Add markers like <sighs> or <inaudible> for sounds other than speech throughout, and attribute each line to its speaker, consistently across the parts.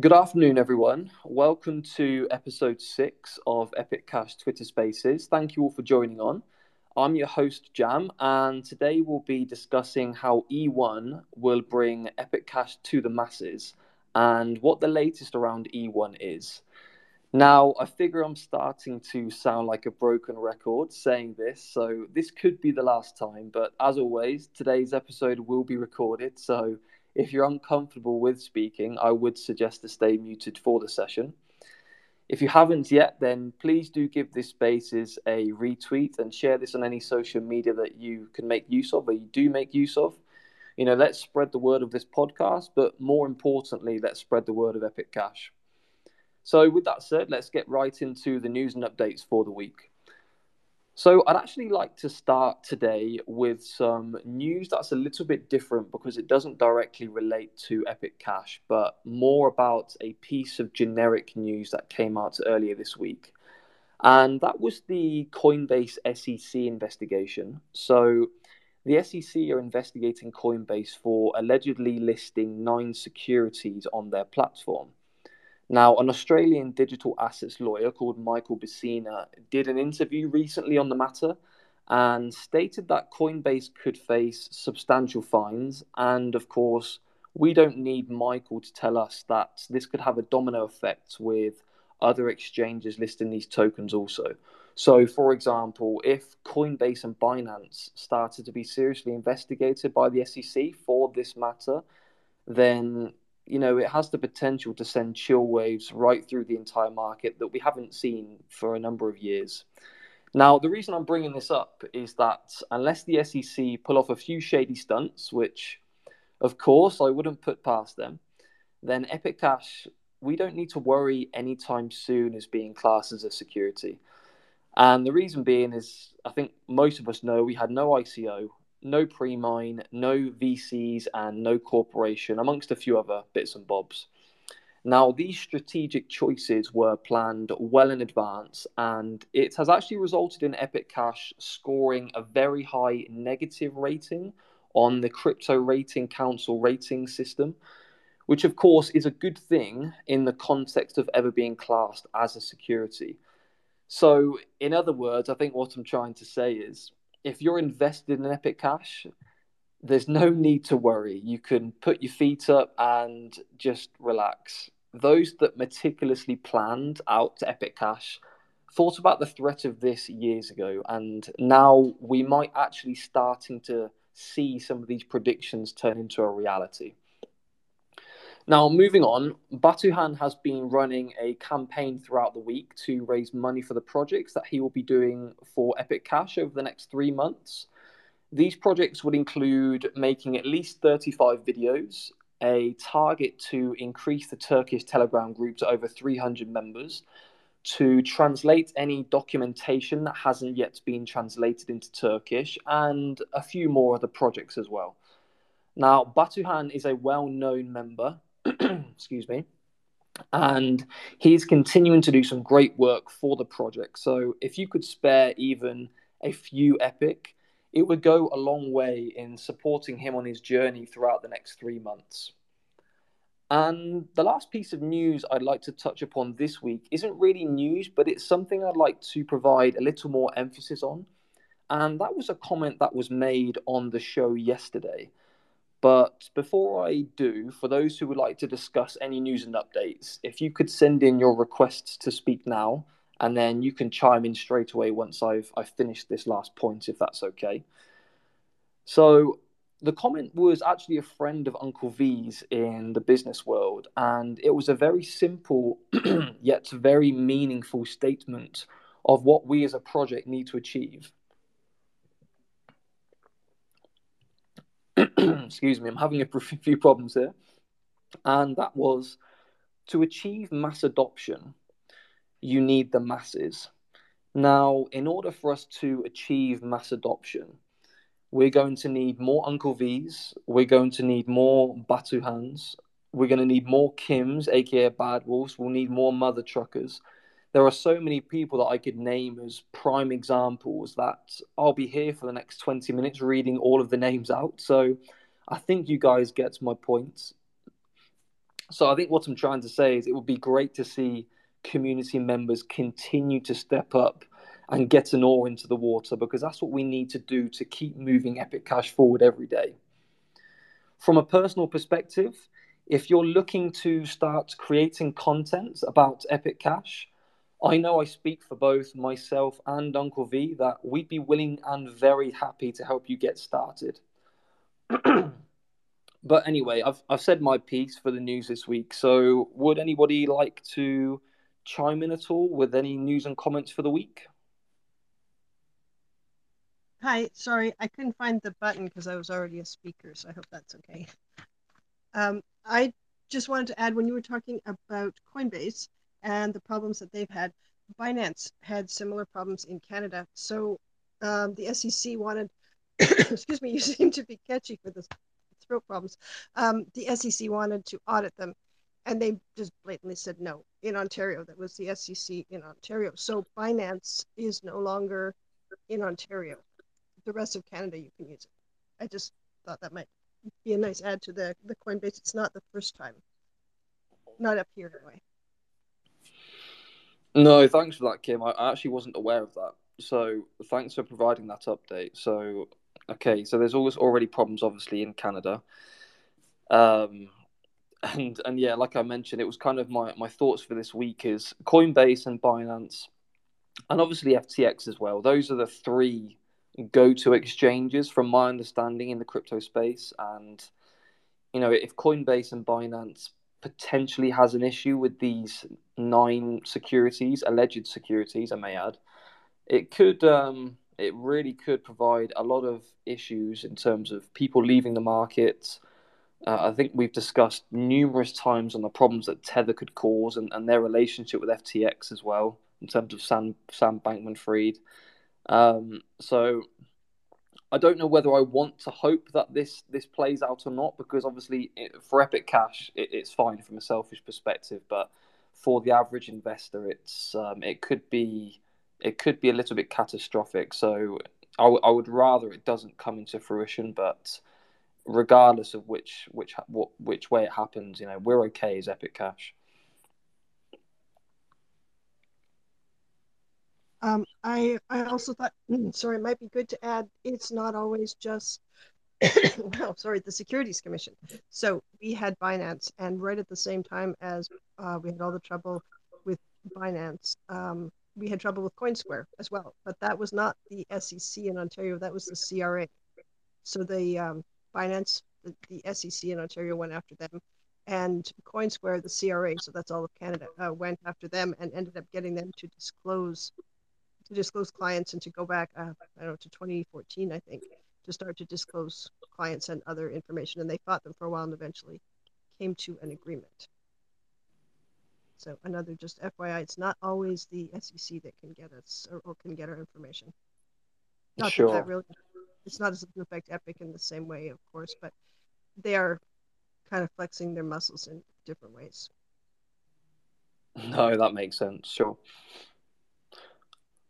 Speaker 1: Good afternoon, everyone. Welcome to episode six of Epic Cash Twitter Spaces. Thank you all for joining on. I'm your host, Jam, and today we'll be discussing how E1 will bring Epic Cash to the masses and what the latest around E1 is. Now, I figure I'm starting to sound like a broken record saying this, so this could be the last time. But as always, today's episode will be recorded, so if you're uncomfortable with speaking, I would suggest to stay muted for the session. If you haven't yet, then please do give this spaces a retweet and share this on any social media that you can make use of or you do make use of. You know, let's spread the word of this podcast, but more importantly, let's spread the word of Epic Cash. So, with that said, let's get right into the news and updates for the week. So, I'd actually like to start today with some news that's a little bit different because it doesn't directly relate to Epic Cash, but more about a piece of generic news that came out earlier this week. And that was the Coinbase SEC investigation. So, the SEC are investigating Coinbase for allegedly listing nine securities on their platform. Now, an Australian digital assets lawyer called Michael Bacina did an interview recently on the matter and stated that Coinbase could face substantial fines. And of course, we don't need Michael to tell us that this could have a domino effect with other exchanges listing these tokens also. So, for example, if Coinbase and Binance started to be seriously investigated by the SEC for this matter, then you know, it has the potential to send chill waves right through the entire market that we haven't seen for a number of years. Now, the reason I'm bringing this up is that unless the SEC pull off a few shady stunts, which of course I wouldn't put past them, then Epic Cash, we don't need to worry anytime soon as being classed as a security. And the reason being is, I think most of us know we had no ICO, no pre mine, no VCs, and no corporation, amongst a few other bits and bobs. Now, these strategic choices were planned well in advance, and it has actually resulted in Epic Cash scoring a very high negative rating on the Crypto Rating Council rating system, which, of course, is a good thing in the context of ever being classed as a security. So, in other words, I think what I'm trying to say is if you're invested in Epic Cash, there's no need to worry. You can put your feet up and just relax. Those that meticulously planned out Epic Cash thought about the threat of this years ago, and now we might actually starting to see some of these predictions turn into a reality. Now, moving on, Batuhan has been running a campaign throughout the week to raise money for the projects that he will be doing for Epic Cash over the next three months. These projects would include making at least 35 videos, a target to increase the Turkish Telegram group to over 300 members, to translate any documentation that hasn't yet been translated into Turkish, and a few more other projects as well. Now, Batuhan is a well known member <clears throat> excuse me. And he's continuing to do some great work for the project. So if you could spare even a few epic, it would go a long way in supporting him on his journey throughout the next three months. And the last piece of news I'd like to touch upon this week isn't really news, but it's something I'd like to provide a little more emphasis on. And that was a comment that was made on the show yesterday. But before I do, for those who would like to discuss any news and updates, if you could send in your requests to speak now, and then you can chime in straight away once I've I've finished this last point, if that's okay. So the comment was actually a friend of Uncle V's in the business world, and it was a very simple <clears throat> yet very meaningful statement of what we as a project need to achieve. <clears throat> excuse me, I'm having a <laughs> few problems here. And that was to achieve mass adoption, you need the masses. Now, in order for us to achieve mass adoption, we're going to need more Uncle V's, we're going to need more Batuhans, we're going to need more Kims, aka Bad Wolves, we'll need more Mother Truckers, there are so many people that I could name as prime examples that I'll be here for the next 20 minutes reading all of the names out. So I think you guys get my point. So I think what I'm trying to say is it would be great to see community members continue to step up and get an oar into the water because that's what we need to do to keep moving Epic Cash forward every day. From a personal perspective, if you're looking to start creating content about Epic Cash, I know I speak for both myself and Uncle V that we'd be willing and very happy to help you get started. <clears throat> but anyway, I've, I've said my piece for the news this week. So, would anybody like to chime in at all with any news and comments for the week?
Speaker 2: Hi, sorry, I couldn't find the button because I was already a speaker, so I hope that's okay. Um, I just wanted to add when you were talking about Coinbase, and the problems that they've had. Binance had similar problems in Canada. So um, the SEC wanted, <coughs> excuse me, <laughs> you seem to be catchy for the throat problems. Um, the SEC wanted to audit them, and they just blatantly said no. In Ontario, that was the SEC in Ontario. So Binance is no longer in Ontario. The rest of Canada, you can use it. I just thought that might be a nice add to the, the Coinbase. It's not the first time. Not up here, anyway.
Speaker 1: No, thanks for that, Kim. I actually wasn't aware of that. So thanks for providing that update. So okay, so there's always already problems, obviously, in Canada. Um, and and yeah, like I mentioned, it was kind of my my thoughts for this week is Coinbase and Binance, and obviously FTX as well. Those are the three go-to exchanges, from my understanding, in the crypto space. And you know, if Coinbase and Binance potentially has an issue with these nine securities, alleged securities, I may add, it could, um, it really could provide a lot of issues in terms of people leaving the market. Uh, I think we've discussed numerous times on the problems that Tether could cause and, and their relationship with FTX as well, in terms of Sam, Sam Bankman Fried. Um, so I don't know whether I want to hope that this this plays out or not because obviously it, for Epic Cash it, it's fine from a selfish perspective, but for the average investor, it's um, it could be it could be a little bit catastrophic. So I, w- I would rather it doesn't come into fruition, but regardless of which which what which way it happens, you know we're okay as Epic Cash.
Speaker 2: Um, I I also thought, sorry, it might be good to add. It's not always just, <coughs> well, sorry, the Securities Commission. So we had Binance, and right at the same time as uh, we had all the trouble with Binance, um, we had trouble with CoinSquare as well. But that was not the SEC in Ontario. That was the CRA. So the um, Binance, the, the SEC in Ontario went after them and Coinsquare, the CRA, so that's all of Canada, uh, went after them and ended up getting them to disclose to disclose clients and to go back, uh, I don't know, to 2014, I think, to start to disclose clients and other information. And they fought them for a while and eventually came to an agreement. So another just FYI, it's not always the SEC that can get us or, or can get our information. Not sure. that, that really, it's not as to affect Epic in the same way, of course, but they are kind of flexing their muscles in different ways. <laughs>
Speaker 1: No, that makes sense. Sure.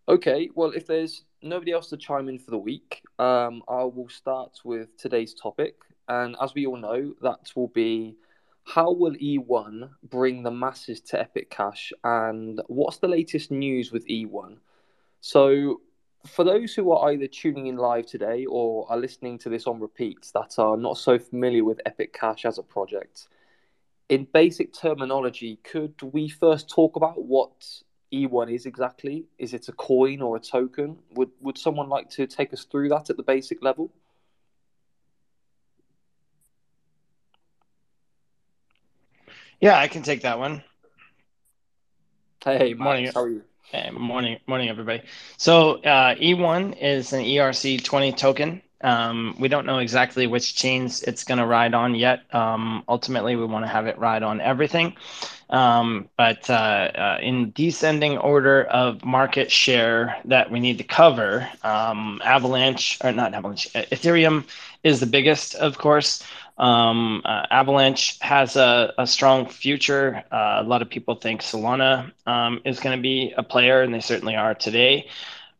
Speaker 1: Okay, well, if there's nobody else to chime in for the week, um, I will start with today's topic. And as we all know, that will be how will E1 bring the masses to Epic Cash and what's the latest news with E1? So, for those who are either tuning in live today or are listening to this on repeat that are not so familiar with Epic Cash as a project, in basic terminology, could we first talk about what E1 is exactly. Is it a coin or a token? Would would someone like to take us through that at the basic level?
Speaker 3: Yeah, I can take that one.
Speaker 1: Hey, Max, morning. how are you?
Speaker 3: Hey, morning, morning, everybody. So uh, E1 is an ERC20 token. Um, we don't know exactly which chains it's going to ride on yet. Um, ultimately, we want to have it ride on everything. Um, but uh, uh, in descending order of market share that we need to cover, um, Avalanche, or not Avalanche, Ethereum is the biggest, of course. Um, uh, Avalanche has a, a strong future. Uh, a lot of people think Solana um, is going to be a player, and they certainly are today.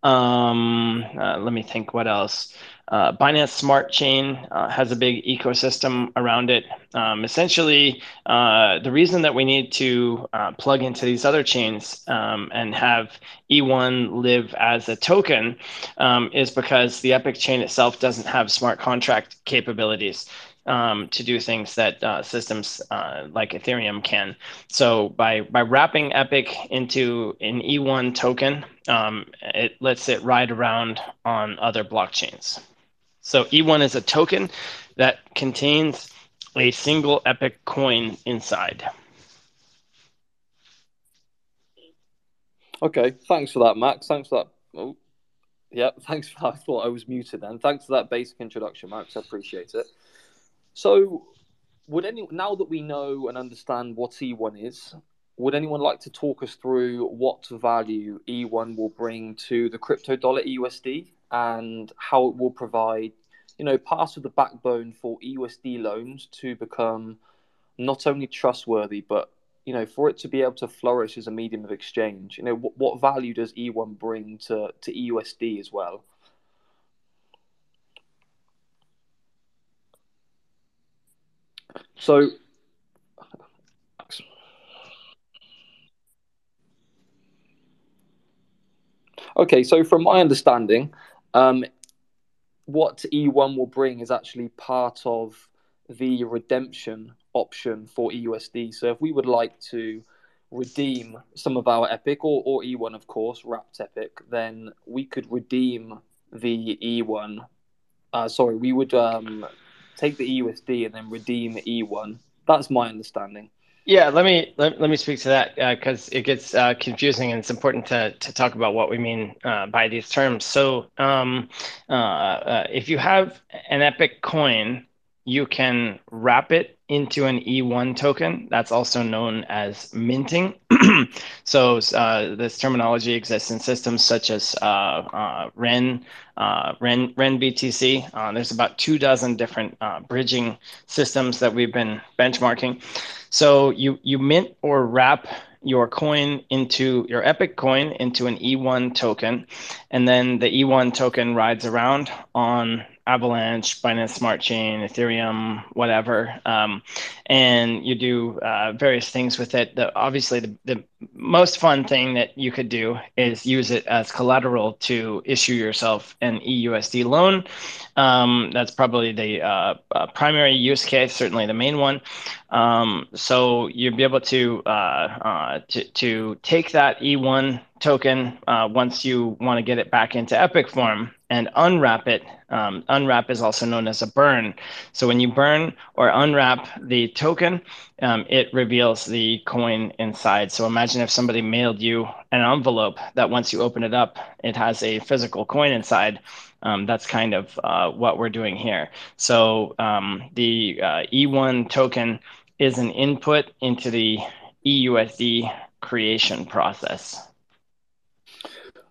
Speaker 3: Um, uh, let me think what else. Uh, Binance Smart Chain uh, has a big ecosystem around it. Um, essentially, uh, the reason that we need to uh, plug into these other chains um, and have E1 live as a token um, is because the Epic chain itself doesn't have smart contract capabilities um, to do things that uh, systems uh, like Ethereum can. So by by wrapping Epic into an E1 token, um, it lets it ride around on other blockchains. So E1 is a token that contains a single Epic coin inside.
Speaker 1: Okay, thanks for that, Max. Thanks for that. Oh, yeah, <laughs> thanks for that. I thought I was muted then. Thanks for that basic introduction, Max. I appreciate it. So, would any now that we know and understand what E1 is, would anyone like to talk us through what value E1 will bring to the crypto dollar EUSD and how it will provide, you know, part of the backbone for EUSD loans to become not only trustworthy but you know for it to be able to flourish as a medium of exchange. You know what, what value does e1 bring to to eusd as well? So, okay, so from my understanding, um, what E1 will bring is actually part of the redemption option for EUSD. So if we would like to redeem some of our Epic or, or E1, of course, wrapped Epic, then we could redeem the E1. Uh, sorry, we would um, take the EUSD and then redeem E1. That's my understanding.
Speaker 3: Yeah, let me let, let me speak to that because uh, it gets uh, confusing and it's important to, to talk about what we mean uh, by these terms. So, um, uh, uh, if you have an Epic coin, you can wrap it into an E1 token. That's also known as minting. <clears throat> so uh, this terminology exists in systems such as uh, uh, Ren, uh, Ren, Ren BTC. There's about two dozen different bridging systems that we've been benchmarking. So you you mint or wrap your coin into your Epic coin into an E1 token, and then the E1 token rides around on Avalanche, Binance Smart Chain, Ethereum, whatever, um, and you do uh, various things with it. The, obviously, the, the most fun thing that you could do is use it as collateral to issue yourself an EUSD loan. Um, that's probably the uh, uh, primary use case, certainly the main one. Um, so you'd be able to, uh, uh, to to take that E1 token uh, once you want to get it back into Epic form and unwrap it. Um, unwrap is also known as a burn. So when you burn or unwrap the token, um, it reveals the coin inside. So imagine if somebody mailed you an envelope that once you open it up, it has a physical coin inside. Um, that's kind of uh, what we're doing here. So um, the uh, E1 token is an input into the EUSD creation process.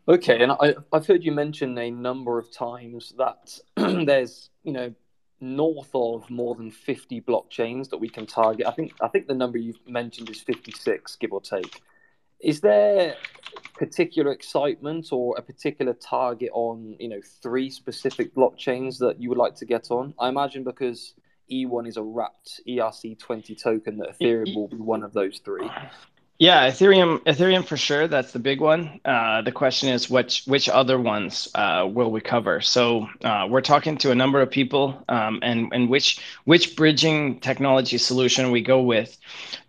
Speaker 1: Okay, and I, I've heard you mention a number of times that <clears throat> there's, you know, north of more than 50 blockchains that we can target. I think I think the number you've mentioned is 56, give or take. Is there particular excitement or a particular target on, you know, three specific blockchains that you would like to get on? I imagine because E1 is a wrapped ERC20 token that Ethereum will be one of those three.
Speaker 3: Yeah, Ethereum, Ethereum for sure. That's the big one. Uh, the question is, which which other ones uh, will we cover? So uh, we're talking to a number of people, um, and and which which bridging technology solution we go with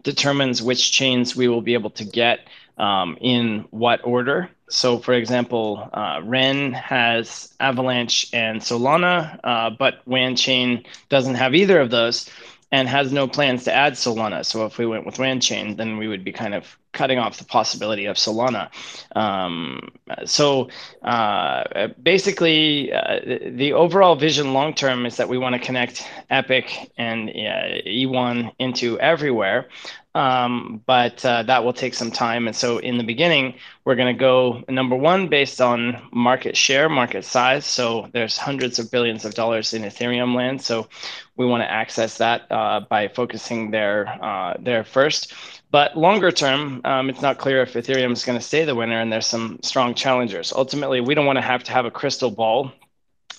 Speaker 3: determines which chains we will be able to get um, in what order. So, for example, uh, Ren has Avalanche and Solana, uh, but Wanchain doesn't have either of those and has no plans to add Solana. So if we went with Wanchain, then we would be kind of cutting off the possibility of Solana. Um, so uh, basically, uh, the overall vision long term is that we want to connect Epic and uh, E1 into everywhere. Um, but uh, that will take some time. And so in the beginning, we're going to go number one based on market share, market size. So there's hundreds of billions of dollars in Ethereum land. So we want to access that uh, by focusing there uh, there first. But longer term, um, it's not clear if Ethereum is going to stay the winner, and there's some strong challengers. Ultimately, we don't want to have to have a crystal ball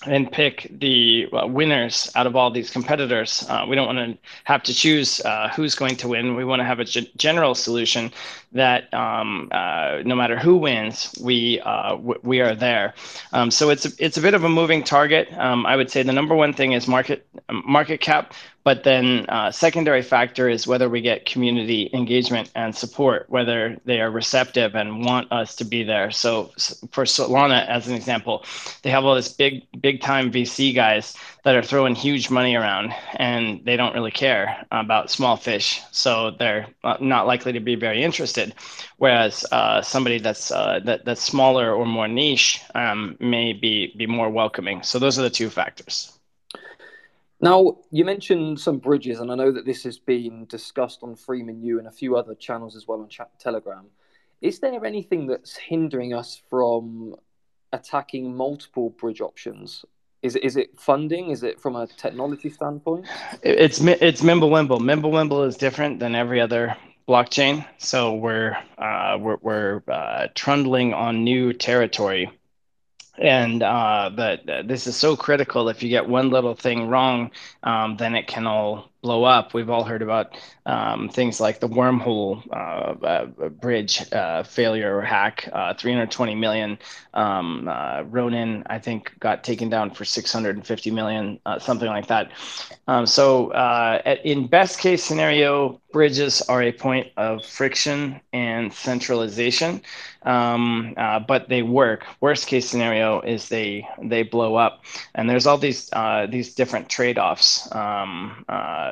Speaker 3: and pick the uh, winners out of all these competitors. Uh, we don't want to have to choose uh, who's going to win. We want to have a g- general solution that um, uh, no matter who wins, we uh, w- we are there. Um, so it's a, it's a bit of a moving target. Um, I would say the number one thing is market market cap. But then uh, secondary factor is whether we get community engagement and support, whether they are receptive and want us to be there. So for Solana, as an example, they have all this big, big time VC guys that are throwing huge money around and they don't really care about small fish. So they're not likely to be very interested. Whereas uh, somebody that's, uh, that, that's smaller or more niche um, may be, be more welcoming. So those are the two factors.
Speaker 1: Now, you mentioned some bridges, and I know that this has been discussed on Freeman U and a few other channels as well on chat, Telegram. Is there anything that's hindering us from attacking multiple bridge options? Is it, is it funding? Is it from a technology standpoint?
Speaker 3: It's it's Mimblewimble. Mimblewimble is different than every other blockchain, so we're uh, we're, we're uh, trundling on new territory and uh, but this is so critical. If you get one little thing wrong, um, then it can all blow up. We've all heard about um, things like the wormhole uh, uh, bridge uh, failure or hack. Uh, 320 million. Um, uh, Ronin, I think, got taken down for 650 million, uh, something like that. Um, so, at, in best case scenario, bridges are a point of friction and centralization, um, but they work. Worst case scenario is they they blow up, and there's all these these different trade offs.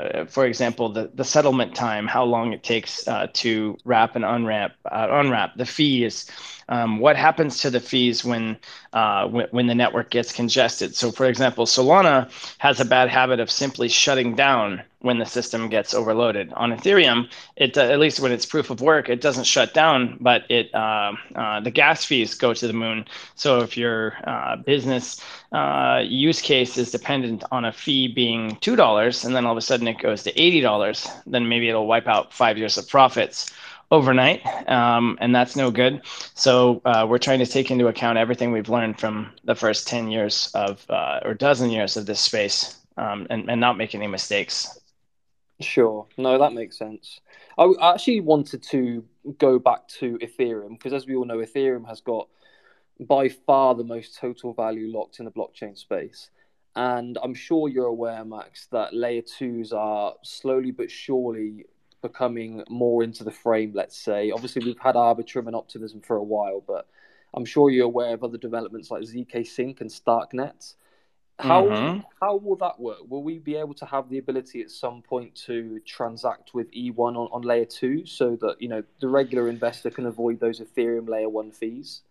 Speaker 3: Uh, for example, the, the settlement time, how long it takes uh, to wrap and unwrap, uh, unwrap. The fees, um, what happens to the fees when, uh, when, when the network gets congested. So, for example, Solana has a bad habit of simply shutting down when the system gets overloaded. On Ethereum, it uh, at least when it's proof of work, it doesn't shut down, but it uh, uh, the gas fees go to the moon. So if your uh, business uh, use case is dependent on a fee being two dollars, and then all of a sudden it goes to eighty dollars, then maybe it'll wipe out five years of profits overnight, um, and that's no good. So uh, we're trying to take into account everything we've learned from the first ten years of uh, or dozen years of this space, um, and, and not make any mistakes.
Speaker 1: Sure, no, that makes sense. I actually wanted to go back to Ethereum because, as we all know, Ethereum has got by far the most total value locked in the blockchain space. And I'm sure you're aware, Max, that layer twos are slowly but surely becoming more into the frame, let's say. Obviously, we've had Arbitrum and Optimism for a while, but I'm sure you're aware of other developments like ZK Sync and Starknet. How mm-hmm. how will that work? Will we be able to have the ability at some point to transact with E1 on, on layer two so that you know the regular investor can avoid those Ethereum layer one fees?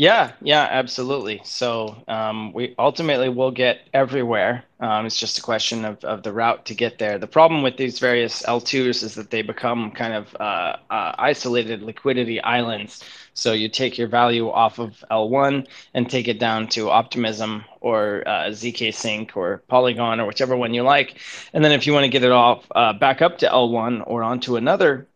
Speaker 3: Yeah, yeah, absolutely. So um, we ultimately will get everywhere. Um, it's just a question of, of the route to get there. The problem with these various L2s is that they become kind of uh, uh, isolated liquidity islands. So you take your value off of L1 and take it down to Optimism or uh, ZK Sync or Polygon or whichever one you like. And then if you want to get it off uh, back up to L1 or onto another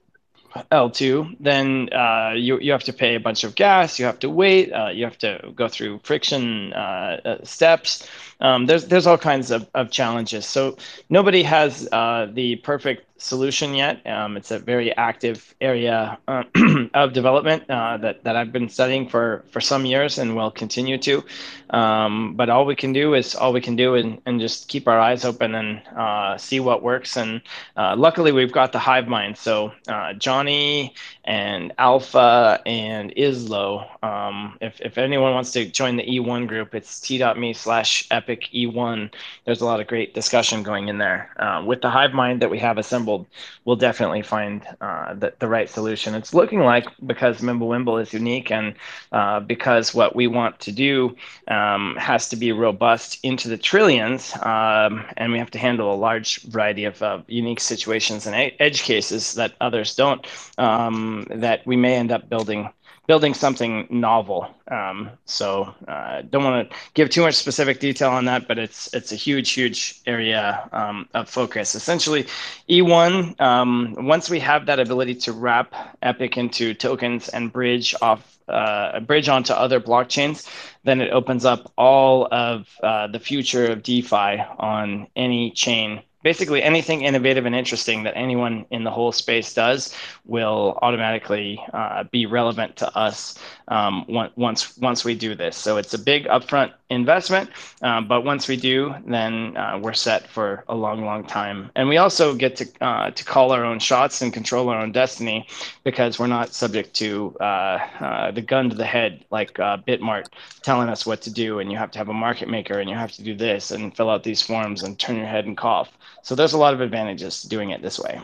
Speaker 3: L2, then uh, you, you have to pay a bunch of gas, you have to wait, uh, you have to go through friction uh, uh steps. Um, there's, there's all kinds of, of challenges. So nobody has uh, the perfect solution yet. Um, it's a very active area uh, <clears throat> of development uh, that, that I've been studying for, for some years and will continue to. Um, but all we can do is all we can do and, and just keep our eyes open and uh, see what works. And uh, luckily, we've got the hive mind. So uh, Johnny and Alpha and Islo, um, if, if anyone wants to join the E1 group, it's t.me slash epic E1. There's a lot of great discussion going in there. Uh, with the hive mind that we have assembled, we'll definitely find uh, the, the right solution. It's looking like because Mimblewimble is unique and uh, because what we want to do um, has to be robust into the trillions, um, and we have to handle a large variety of unique situations and edge cases that others don't, um, that we may end up building building something novel. Um, so uh, don't want to give too much specific detail on that, but it's it's a huge, huge area um, of focus. Essentially, E1. Um, once we have that ability to wrap Epic into tokens and bridge off uh, bridge onto other blockchains, then it opens up all of uh, the future of DeFi on any chain basically anything innovative and interesting that anyone in the whole space does will automatically uh, be relevant to us um, once once we do this. So it's a big upfront investment, um, but once we do, then uh, we're set for a long, long time. And we also get to uh, to call our own shots and control our own destiny because we're not subject to uh, uh, the gun to the head like uh, Bitmart telling us what to do, and you have to have a market maker, and you have to do this, and fill out these forms, and turn your head and cough. So there's a lot of advantages to doing it this way.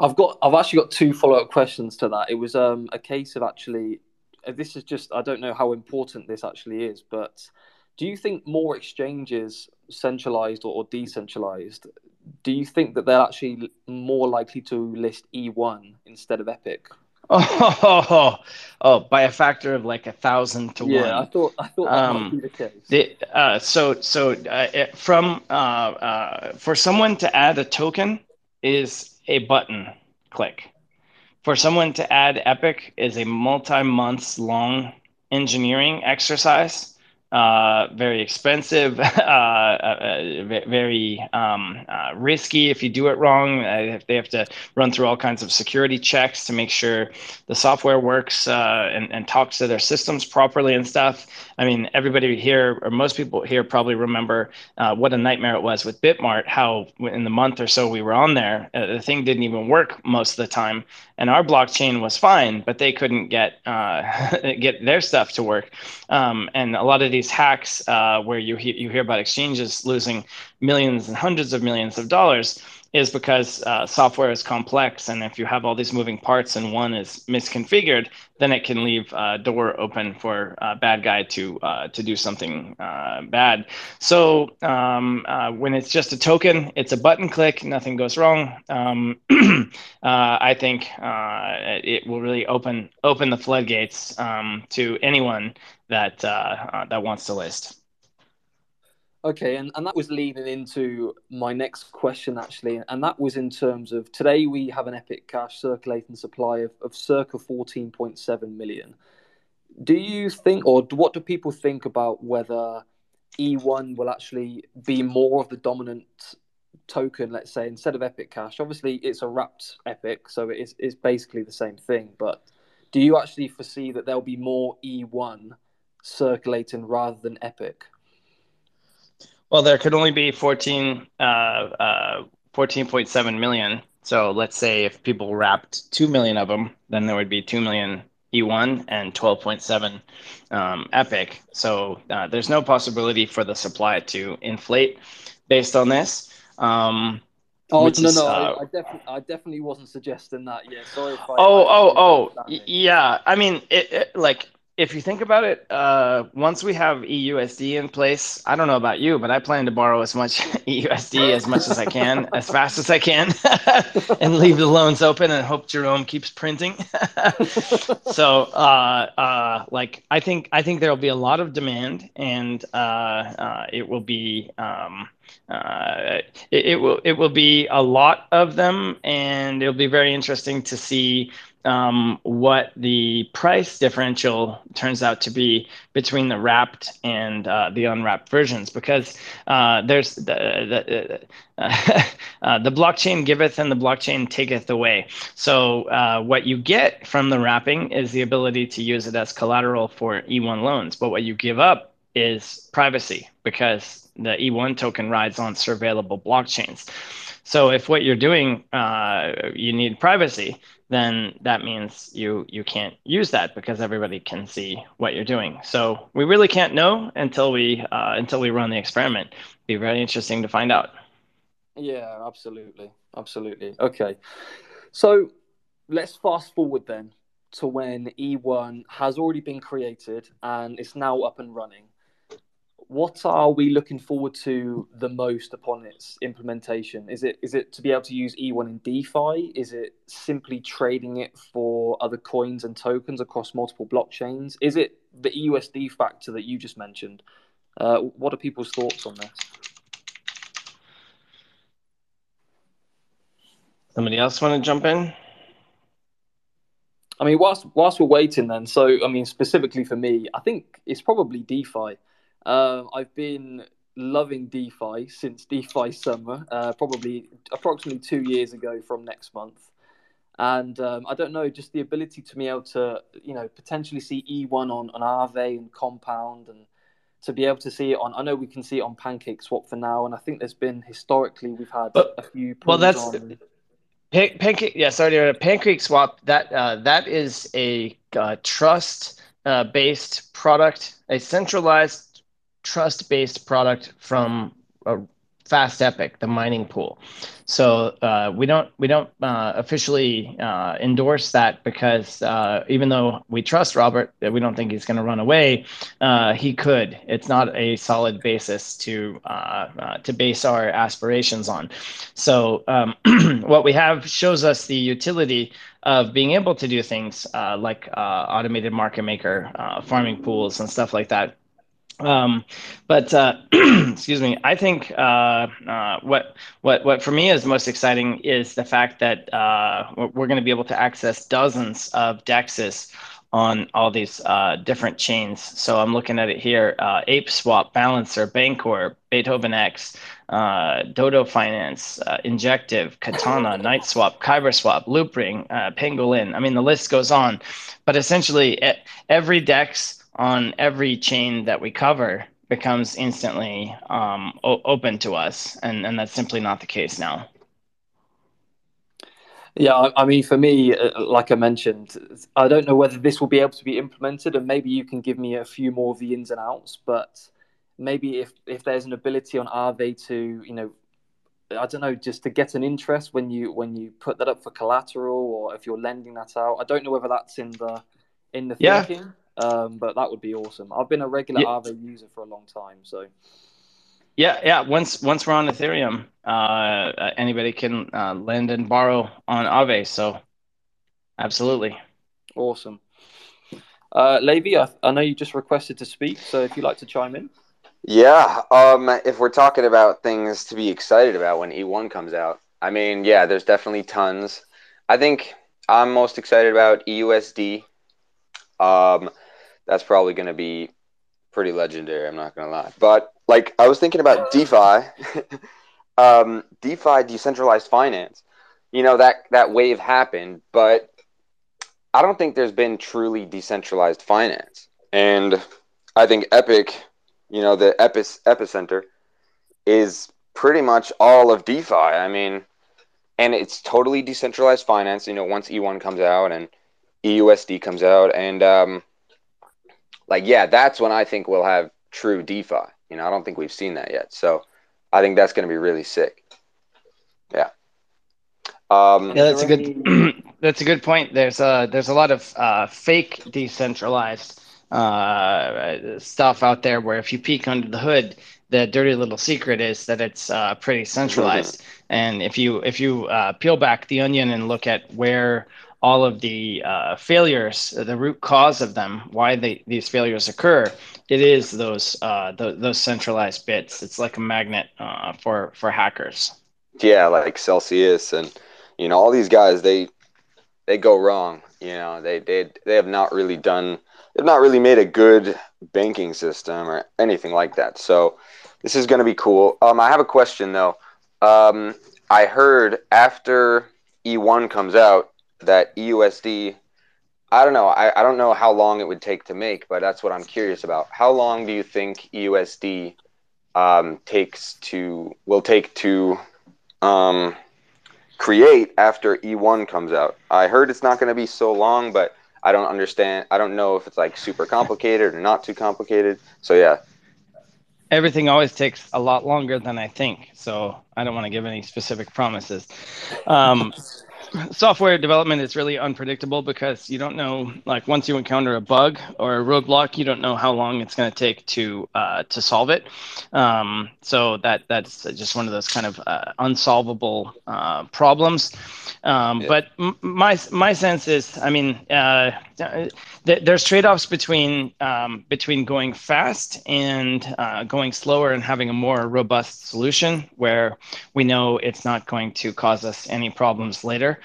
Speaker 1: I've got I've actually got two follow up questions to that. It was um, a case of actually uh, this is just I don't know how important this actually is, but do you think more exchanges, centralized or, or decentralized, do you think that they're actually more likely to list E1 instead of Epic?
Speaker 3: Oh, <laughs> oh, by a factor of like a thousand to
Speaker 1: yeah,
Speaker 3: one.
Speaker 1: Yeah, I thought I thought that um, might be the case.
Speaker 3: The, uh, so so uh, it, from uh, uh, for someone to add a token is a button click. For someone to add Epic is a multi months long engineering exercise uh, very expensive, <laughs> uh, uh, very um, uh, risky if you do it wrong. Uh, they have to run through all kinds of security checks to make sure the software works uh, and, and talks to their systems properly and stuff. I mean, everybody here, or most people here, probably remember what a nightmare it was with Bitmart. How in the month or so we were on there, the thing didn't even work most of the time, and our blockchain was fine, but they couldn't get <laughs> get their stuff to work. Um, and a lot of these hacks uh, where you, he- you hear about exchanges losing millions and hundreds of millions of dollars is because uh, software is complex and if you have all these moving parts and one is misconfigured then it can leave a door open for a bad guy to uh, to do something uh, bad. So um, uh, when it's just a token it's a button click nothing goes wrong. Um, <clears throat> uh, I think uh, it will really open open the floodgates um, to anyone that that wants to list
Speaker 1: Okay, and, and that was leading into my next question actually, and that was in terms of today we have an Epic Cash circulating supply of, of circa 14.7 million. Do you think, or what do people think about whether E1 will actually be more of the dominant token, let's say, instead of Epic Cash? Obviously, it's a wrapped Epic, so it's, it's basically the same thing, but do you actually foresee that there'll be more E1 circulating rather than Epic?
Speaker 3: Well, there could only be 14, uh, uh, 14.7 million. So let's say if people wrapped 2 million of them, then there would be 2 million E1 and 12.7 um, Epic. So uh, there's no possibility for the supply to inflate based on this. Um,
Speaker 1: Oh no, is, no, uh, I, I, definitely, I definitely wasn't suggesting that. Yeah, sorry. If I,
Speaker 3: oh, I, oh, oh, yeah. I mean, it, it, like if you think about it, uh, once we have EUSD in place, I don't know about you, but I plan to borrow as much <laughs> EUSD as much as I can, as fast as I can, <laughs> and leave the loans open and hope Jerome keeps printing. <laughs> so, uh, uh, like, I think I think there will be a lot of demand, and uh, uh, it will be. Um, uh, it, it, will it will be a lot of them, and it'll be very interesting to see um, what the price differential turns out to be between the wrapped and uh, the unwrapped versions because uh, there's the the, uh, <laughs> uh, the blockchain giveth and the blockchain taketh away. So uh, what you get from the wrapping is the ability to use it as collateral for E1 loans, but what you give up is privacy because the E1 token rides on surveillable blockchains. So if what you're doing, uh, you need privacy, then that means you you can't use that because everybody can see what you're doing. So we really can't know until we uh, until we run the experiment. Be very interesting to find out.
Speaker 1: Yeah, absolutely, absolutely. Okay, so let's fast forward then to when E1 has already been created and it's now up and running. What are we looking forward to the most upon its implementation? Is it is it to be able to use E1 in DeFi? Is it simply trading it for other coins and tokens across multiple blockchains? Is it the EUSD factor that you just mentioned? Uh, what are people's thoughts on this?
Speaker 3: Somebody else want to jump in?
Speaker 1: I mean, whilst whilst we're waiting, then, so I mean, specifically for me, I think it's probably DeFi. Uh, I've been loving DeFi since DeFi summer, uh, probably approximately two years ago from next month. And um, I don't know, just the ability to be able to, you know, potentially see E1 on, on Aave and Compound and to be able to see it on, I know we can see it on Pancake Swap for now. And I think there's been historically, we've had but, a few.
Speaker 3: Well, that's. On... Pan- pancake, yeah, sorry, Pancake Swap. That uh, that is a uh, trust uh, based product, a centralized trust based product from a Fast Epic, the mining pool. So uh, we don't we don't uh, officially uh, endorse that because uh, even though we trust Robert, we don't think he's going to run away. Uh, he could. It's not a solid basis to uh, to base our aspirations on. So um, <clears throat> what we have shows us the utility of being able to do things like automated market maker, farming pools, and stuff like that um, but uh, <clears throat> excuse me, I think uh, uh, what what what for me is most exciting is the fact that uh, we're going to be able to access dozens of dexes on all these uh, different chains. So I'm looking at it here: uh, Ape Swap, Balancer, Bancor, Beethoven X, Dodo Finance, Injective, Katana, Knight Swap, Kyber Swap, Loopring, Pangolin. I mean, the list goes on. But essentially, every dex on every chain that we cover becomes instantly um, o- open to us, and and that's simply not the case now.
Speaker 1: Yeah, I mean, for me, uh, like I mentioned, I don't know whether this will be able to be implemented, and maybe you can give me a few more of the ins and outs. But maybe if if there's an ability on Aave to, you know, I don't know, just to get an interest when you when you put that up for collateral, or if you're lending that out. I don't know whether that's in the in the
Speaker 3: yeah.
Speaker 1: thinking. Um, but that would be awesome. I've been a regular yeah. Aave user for a long time, so.
Speaker 3: Yeah, yeah. Once once we're on Ethereum, uh, anybody can uh, lend and borrow on Aave. So, absolutely.
Speaker 1: Awesome. Uh, Levi, I, I know you just requested to speak, so if you'd like to chime in.
Speaker 4: Yeah, um, if we're talking about things to be excited about when E1 comes out, I mean, yeah, there's definitely tons. I think I'm most excited about EUSD. Um, that's probably going to be pretty legendary. I'm not going to lie. But like I was thinking about DeFi, <laughs> um, DeFi decentralized finance. You know that that wave happened, but I don't think there's been truly decentralized finance. And I think Epic, you know, the Epis, epicenter is pretty much all of DeFi. I mean, and it's totally decentralized finance. You know, once E1 comes out and EUSD comes out, and um, like yeah, that's when I think we'll have true DeFi. You know, I don't think we've seen that yet. So I think that's going to be really sick. Yeah.
Speaker 3: Um, yeah, that's a good. <clears throat> that's a good point. There's a there's a lot of uh, fake decentralized uh, stuff out there where if you peek under the hood, the dirty little secret is that it's uh, pretty centralized. <laughs> and if you if you uh, peel back the onion and look at where all of the uh, failures, the root cause of them, why they, these failures occur, it is those uh, the, those centralized bits. It's like a magnet uh, for for hackers.
Speaker 4: Yeah, like Celsius and you know all these guys they they go wrong. You know they they they have not really done they've not really made a good banking system or anything like that. So this is going to be cool. Um, I have a question though. Um, I heard after E1 comes out, that EUSD I don't know. I, I don't know how long it would take to make, but that's what I'm curious about. How long do you think EUSD um, takes to will take to um, create after E1 comes out? I heard it's not going to be so long, but I don't understand. I don't know if it's like super complicated or not too complicated. So yeah.
Speaker 3: Everything always takes a lot longer than I think, so I don't want to give any specific promises. Um, software development is really unpredictable because you don't know like once you encounter a bug or a roadblock you don't know how long it's going to take to uh, to solve it. Um, so that that's just one of those kind of uh, unsolvable uh, problems. Um, yeah. but m- my my sense is i mean uh, th- there's trade-offs between um, between going fast and uh, going slower and having a more robust solution where we know it's not going to cause us any problems later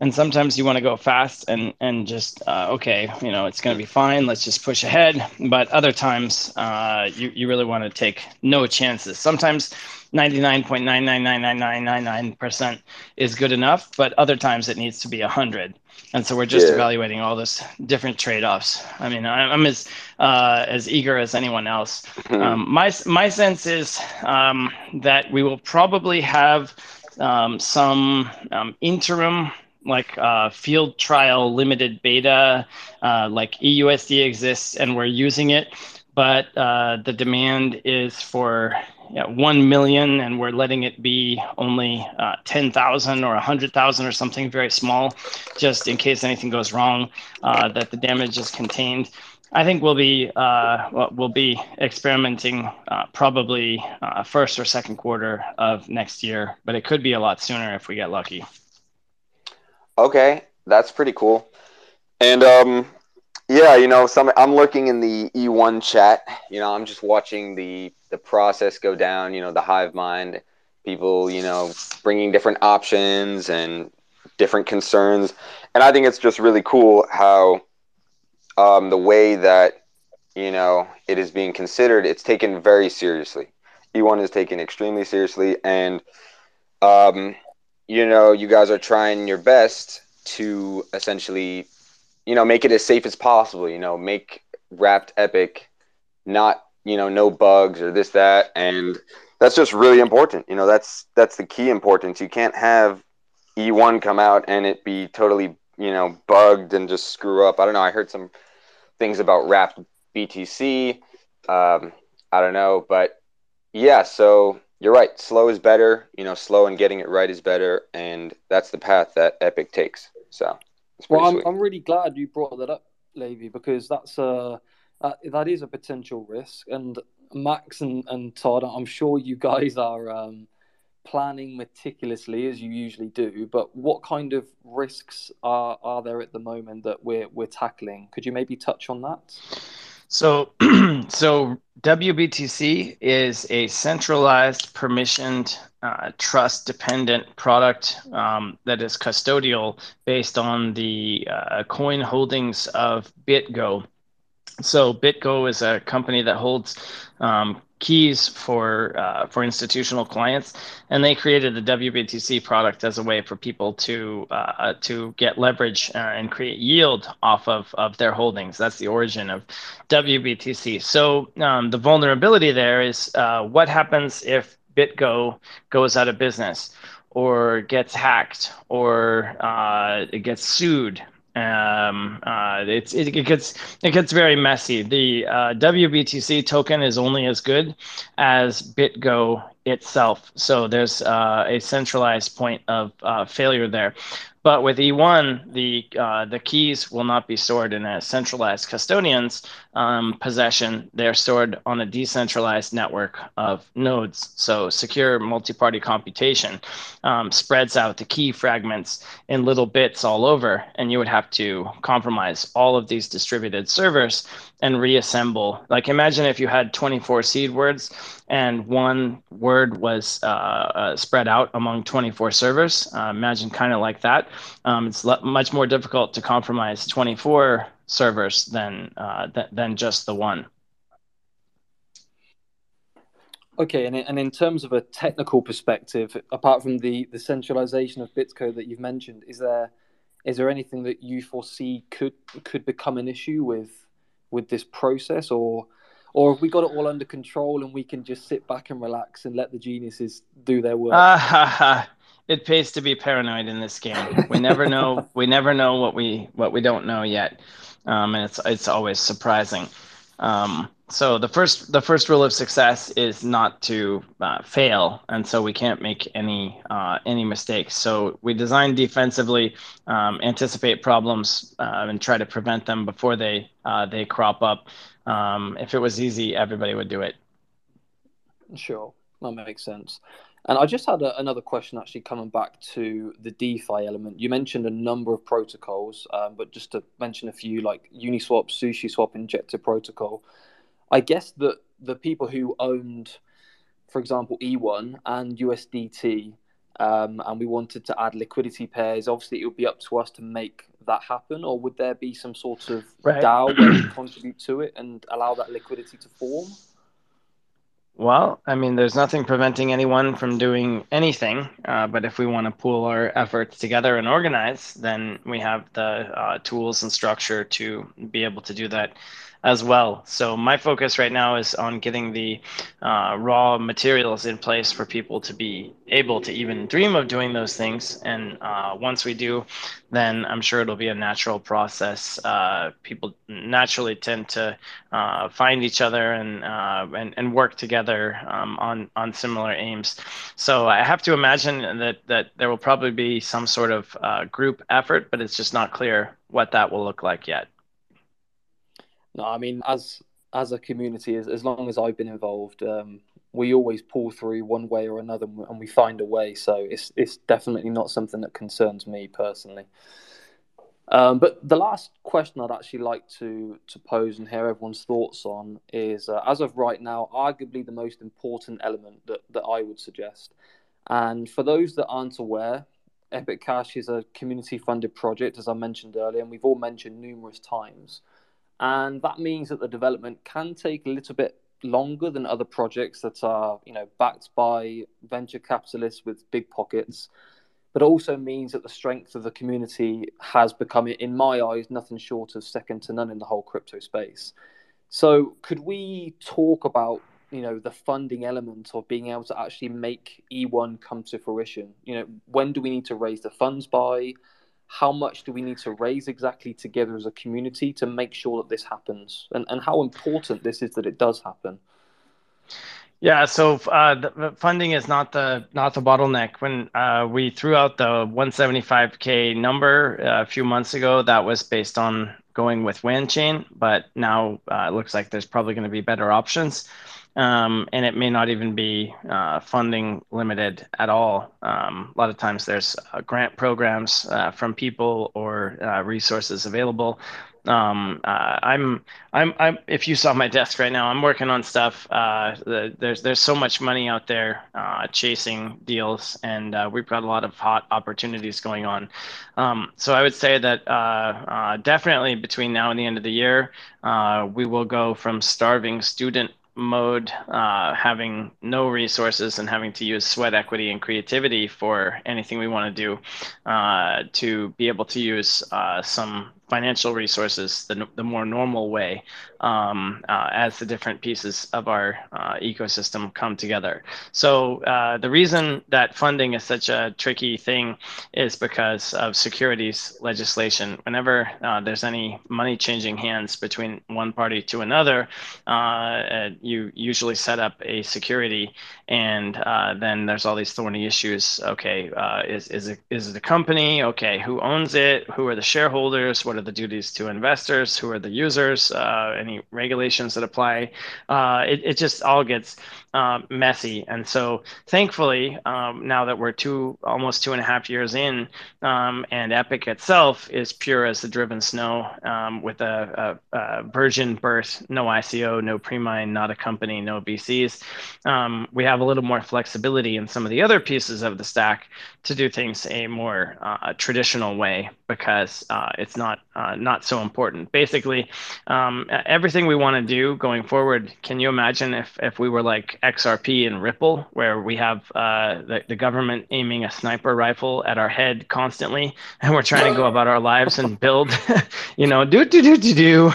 Speaker 3: and sometimes you want to go fast and and just uh, okay you know it's going to be fine let's just push ahead. But other times uh, you, you really want to take no chances. Sometimes 99.9999999% is good enough but other times it needs to be 100 and so we're just yeah. evaluating all this different trade-offs. I mean i'm as uh, as eager as anyone else. Mm-hmm. um, my my sense is um, that we will probably have um, some um, interim like uh, field trial limited beta, uh, like EUSD exists and we're using it, but uh, the demand is for 1 million and we're letting it be only uh, 10,000 or 100,000 or something very small, just in case anything goes wrong, uh, that the damage is contained. I think we'll be uh, well, be experimenting uh, probably uh, first or second quarter of next year, but it could be a lot sooner if we get lucky.
Speaker 4: Okay, that's pretty cool. And um, yeah, you know, some I'm looking in the E1 chat. You know, I'm just watching the the process go down. You know, the hive mind, people, you know, bringing different options and different concerns, and I think it's just really cool how um, the way that you know it is being considered. It's taken very seriously. E1 is taken extremely seriously, and um, you know, you guys are trying your best to essentially, you know, make it as safe as possible. You know, make Wrapped Epic not, you know, no bugs or this that, and that's just really important. You know, that's that's the key importance. You can't have E1 come out and it be totally, you know, bugged and just screw up. I don't know. I heard some things about Wrapped BTC. Um, I don't know, but yeah. So you're right. Slow is better. You know, slow and getting it right is better, and that's the path that Epic takes. So,
Speaker 1: well, I'm, I'm really glad you brought that up, Levy, because that's a uh, that is a potential risk. And Max and, and Todd, I'm sure you guys are um, planning meticulously as you usually do. But what kind of risks are are there at the moment that we're we're tackling? Could you maybe touch on that?
Speaker 3: So, <clears throat> so WBTC is a centralized, permissioned, uh, trust-dependent product um, that is custodial based on the uh, coin holdings of BitGo. So, BitGo is a company that holds um, keys for uh, for institutional clients, and they created the WBTC product as a way for people to uh, to get leverage uh, and create yield off of of their holdings. That's the origin of WBTC. So um, the vulnerability there is uh, what happens if BitGo goes out of business, or gets hacked, or uh, it gets sued um, uh, it's it, it, gets it gets very messy. The uh, WBTC token is only as good as BitGo itself. So there's uh, a centralized point of uh, failure there. But with E1, the uh, the keys will not be stored in a centralized custodian's um, possession. They're stored on a decentralized network of nodes. So secure multi-party computation um, spreads out the key fragments in little bits all over, and you would have to compromise all of these distributed servers and reassemble. Like imagine if you had 24 seed words and one word was uh, uh, spread out among 24 servers. Uh, imagine kind of like that. Um, it's much more difficult to compromise 24 servers than uh, th- than just the one.
Speaker 1: Okay, and in, and in terms of a technical perspective, apart from the the centralization of BitGo that you've mentioned, is there is there anything that you foresee could could become an issue with with this process, or or have we got it all under control and we can just sit back and relax and let the geniuses do their work?
Speaker 3: Uh, <laughs> it pays to be paranoid in this game. We never know. we never know what we what we don't know yet, um, and it's it's always surprising. Um, so the first the first rule of success is not to uh, fail, and so we can't make any uh, any mistakes. So we design defensively, um, anticipate problems, uh, and try to prevent them before they uh, they crop up. Um, if it was easy, everybody would do it.
Speaker 1: Sure, that makes sense. And I just had a, another question actually coming back to the DeFi element. You mentioned a number of protocols, um, but just to mention a few like Uniswap, SushiSwap, Injective Protocol. I guess that the people who owned, for example, E1 and USDT, um, and we wanted to add liquidity pairs, obviously it would be up to us to make that happen, or would there be some sort of right. DAO where we contribute to it and allow that liquidity to form?
Speaker 3: Well, I mean, there's nothing preventing anyone from doing anything. Uh, but if we want to pool our efforts together and organize, then we have the uh, tools and structure to be able to do that as well. So my focus right now is on getting the uh, raw materials in place for people to be able to even dream of doing those things. And uh, once we do, then I'm sure it'll be a natural process. Uh, people naturally tend to uh, find each other and, uh, and and work together um, on on similar aims. So I have to imagine that that there will probably be some sort of uh, group effort, but it's just not clear what that will look like yet.
Speaker 1: No, I mean, as as a community, as, as long as I've been involved, um, we always pull through one way or another, and we find a way. So it's it's definitely not something that concerns me personally. Um, but the last question I'd actually like to to pose and hear everyone's thoughts on is, uh, as of right now, arguably the most important element that that I would suggest. And for those that aren't aware, Epic Cash is a community funded project, as I mentioned earlier, and we've all mentioned numerous times and that means that the development can take a little bit longer than other projects that are you know backed by venture capitalists with big pockets. But also means that the strength of the community has become in my eyes nothing short of second to none in the whole crypto space. So could we talk about you know the funding element of being able to actually make e1 come to fruition? You know when do we need to raise the funds by how much do we need to raise exactly together as a community to make sure that this happens? And, and how important this is that it does happen.
Speaker 3: Yeah, so uh, the funding is not the not the bottleneck. When uh, we threw out the 175k number uh, a few months ago, that was based on going with WanChain, but now uh, it looks like there's probably going to be better options um, and it may not even be uh, funding limited at all. Um, a lot of times there's uh, grant programs uh, from people or uh, resources available. Um, uh, I'm, I'm, I'm, if you saw my desk right now, I'm working on stuff. Uh, the, there's, there's so much money out there chasing deals, and we've got a lot of hot opportunities going on. Um, so I would say that definitely between now and the end of the year, we will go from starving student mode, uh, having no resources and having to use sweat equity and creativity for anything we want to do, uh, to be able to use uh, some financial resources the, the more normal way um, uh, as the different pieces of our uh, ecosystem come together. So uh, the reason that funding is such a tricky thing is because of securities legislation. Whenever uh, there's any money changing hands between one party to another, uh, you usually set up a security and uh, then there's all these thorny issues. Okay, is, is, it, is it a company? Okay, who owns it? Who are the shareholders? What what the duties to investors, who are the users, uh, any regulations that apply. Uh, it, it just all gets uh, messy. And so, thankfully, um, now that we're two, almost two and a half years in, um, and Epic itself is pure as the driven snow um, with a, a, a, virgin birth, no ICO, no pre-mine, not a company, no VCs. Um, we have a little more flexibility in some of the other pieces of the stack to do things a more uh, traditional way because uh, it's not uh, not so important. Basically, um, everything we want to do going forward. Can you imagine if if we were like XRP and Ripple, where we have uh, the, the government aiming a sniper rifle at our head constantly, and we're trying to go about our lives and build, <laughs> you know, do do do do do.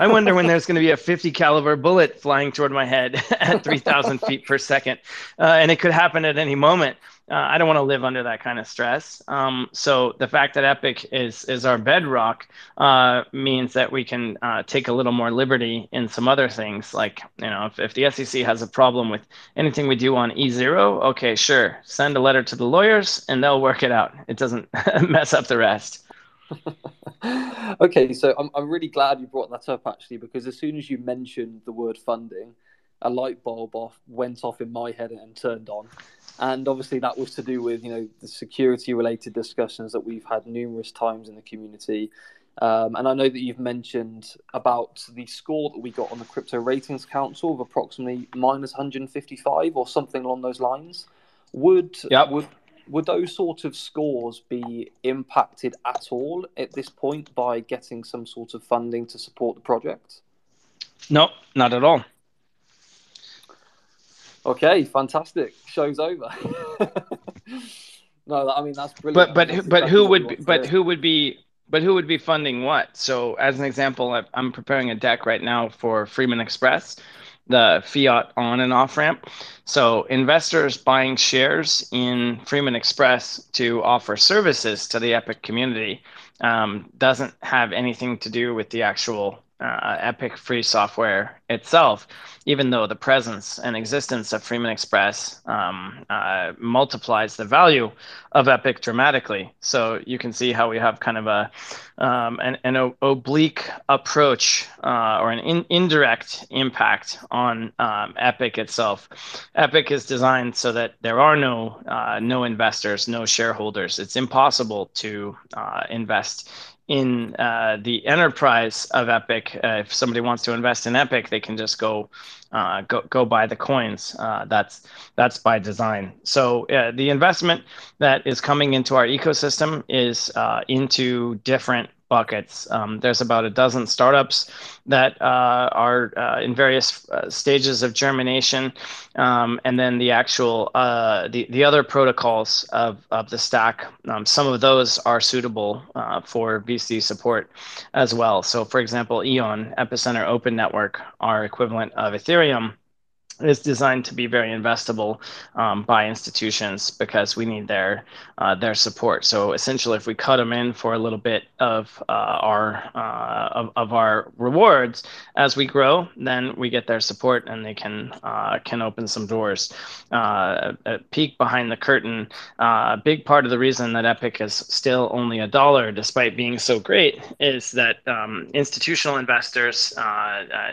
Speaker 3: I wonder when there's going to be a 50 caliber bullet flying toward my head <laughs> at 3,000 feet per second, uh, and it could happen at any moment. Uh, I don't want to live under that kind of stress. Um, so the fact that Epic is is our bedrock uh, means that we can uh, take a little more liberty in some other things. Like you know, if, if the SEC has a problem with anything we do on E0, okay, sure, send a letter to the lawyers and they'll work it out. It doesn't <laughs> mess up the rest. <laughs>
Speaker 1: okay, so I'm I'm really glad you brought that up actually because as soon as you mentioned the word funding, a light bulb off went off in my head and turned on and obviously that was to do with you know the security related discussions that we've had numerous times in the community um, and I know that you've mentioned about the score that we got on the Crypto Ratings Council of approximately minus 155 or something along those lines. Would yep. would would those sort of scores be impacted at all at this point by getting some sort of funding to support the project?
Speaker 3: No, not at all.
Speaker 1: Okay, fantastic. Show's over. <laughs> no, I mean that's brilliant.
Speaker 3: But but but who would be, but who would be but who would be funding what? So as an example, I'm preparing a deck right now for Freeman Express, the fiat on and off ramp. So investors buying shares in Freeman Express to offer services to the Epic community um, doesn't have anything to do with the actual uh, Epic free software itself, even though the presence and existence of Freeman Express um, uh, multiplies the value of Epic dramatically. So you can see how we have kind of a um, an, an, oblique approach uh, or an in, indirect impact on um, Epic itself. Epic is designed so that there are no uh, no investors, no shareholders. It's impossible to uh, invest in uh, the enterprise of Epic. Uh, if somebody wants to invest in Epic, they can just go uh, go go buy the coins. Uh, that's that's by design. So uh, the investment that is coming into our ecosystem is uh, into different buckets. Um, there's about a dozen startups that uh, are uh, in various stages of germination, um, and then the actual the the other protocols of of the stack. Um, some of those are suitable for VC support as well. So, for example, Eon Epicenter Open Network are equivalent of Ethereum aquarium is designed to be very investable um, by institutions because we need their uh, their support. So essentially, if we cut them in for a little bit of uh, our uh, of, of our rewards as we grow, then we get their support and they can uh, can open some doors. Uh, a peek behind the curtain. Uh, a big part of the reason that Epic is still only a dollar, despite being so great, is that um, institutional investors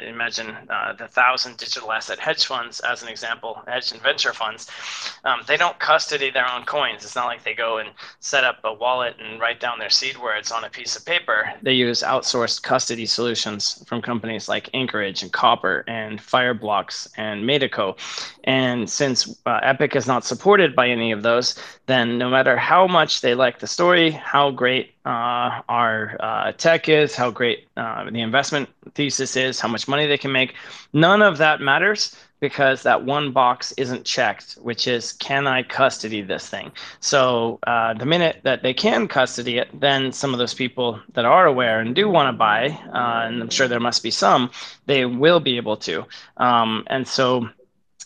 Speaker 3: imagine the thousand digital asset hedge funds, as an example, hedge and venture funds, um, they don't custody their own coins. It's not like they go and set up a wallet and write down their seed words on a piece of paper. They use outsourced custody solutions from companies like Anchorage and Copper and Fireblocks and Metaco. And since uh, Epic is not supported by any of those, then no matter how much they like the story, how great uh, our uh, tech is, how great uh, the investment thesis is, how much money they can make, none of that matters because that one box isn't checked, which is can I custody this thing? So uh, the minute that they can custody it, then some of those people that are aware and do want to buy, uh, and I'm sure there must be some, they will be able to. Um, and so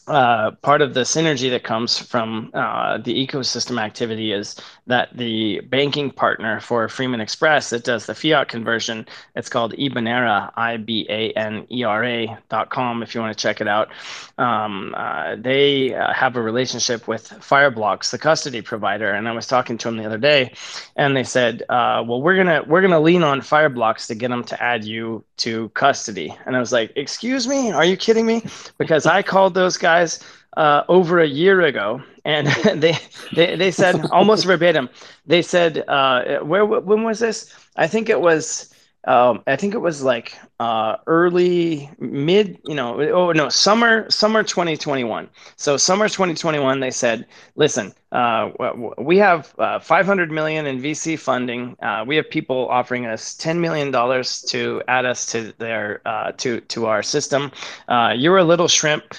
Speaker 3: uh, part of the synergy that comes from uh, the ecosystem activity is that the banking partner for Freeman Express that does the fiat conversion, it's called Ibanera, I B A N E R A dot com, if you want to check it out. Um, uh, they uh, have a relationship with Fireblocks, the custody provider, and I was talking to them the other day, and they said, uh, "Well, we're gonna we're gonna lean on Fireblocks to get them to add you to custody." And I was like, "Excuse me, are you kidding me?" Because I called those guys guys uh, over a year ago, and <laughs> they, they they said <laughs> almost verbatim. They said, uh, "Where? When was this? I think it was." Um, I think it was like uh, early mid you know oh no summer summer 2021 so summer 2021 they said listen uh, we have uh, 500 million in vc funding. Uh, we have people offering us 10 million dollars to add us to their uh, to to our system. Uh, you're a little shrimp.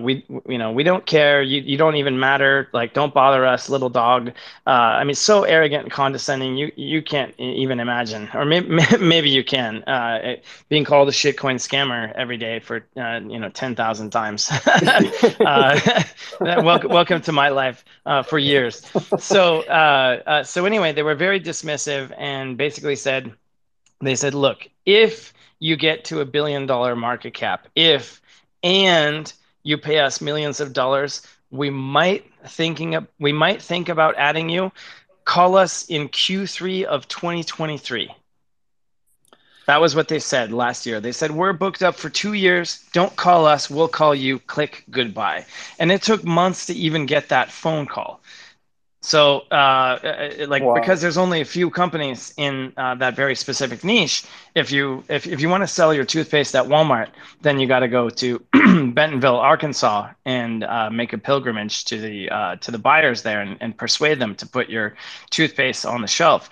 Speaker 3: We you know we don't care. You, you don't even matter. Like don't bother us little dog. I mean so arrogant and condescending. You you can't even imagine. Or maybe <laughs> maybe you can. It, being called a shitcoin scammer every day for uh, you know ten thousand times. <laughs> <laughs> uh, <laughs> welcome, welcome to my life, uh, for years. so uh, uh, so anyway, they were very dismissive and basically said, they said, look, if you get to a billion dollar market cap, if and you pay us millions of dollars, we might thinking of, we might think about adding you. Call us in Q3 of 2023. That was what they said last year. They said, We're booked up for two years. Don't call us. We'll call you. Click goodbye. And it took months to even get that phone call. So, uh, uh, like, wow. because there's only a few companies in uh, that very specific niche. If you if, if you want to sell your toothpaste at Walmart, then you got to go to <clears throat> Bentonville, Arkansas, and uh, make a pilgrimage to the uh, to the buyers there and, and persuade them to put your toothpaste on the shelf.